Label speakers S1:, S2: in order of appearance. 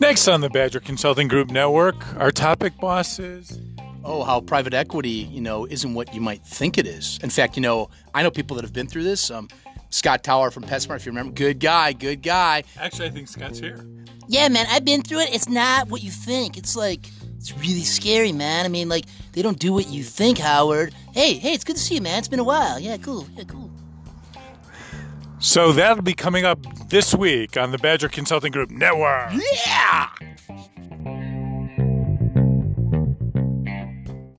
S1: Next on the Badger Consulting Group Network, our topic boss is
S2: oh, how private equity, you know, isn't what you might think it is. In fact, you know, I know people that have been through this. Um, Scott Tower from PetSmart, if you remember, good guy, good guy.
S1: Actually, I think Scott's here.
S3: Yeah, man, I've been through it. It's not what you think. It's like it's really scary, man. I mean, like they don't do what you think, Howard. Hey, hey, it's good to see you, man. It's been a while. Yeah, cool. Yeah, cool.
S1: So that'll be coming up this week on the Badger Consulting Group Network.
S2: Yeah.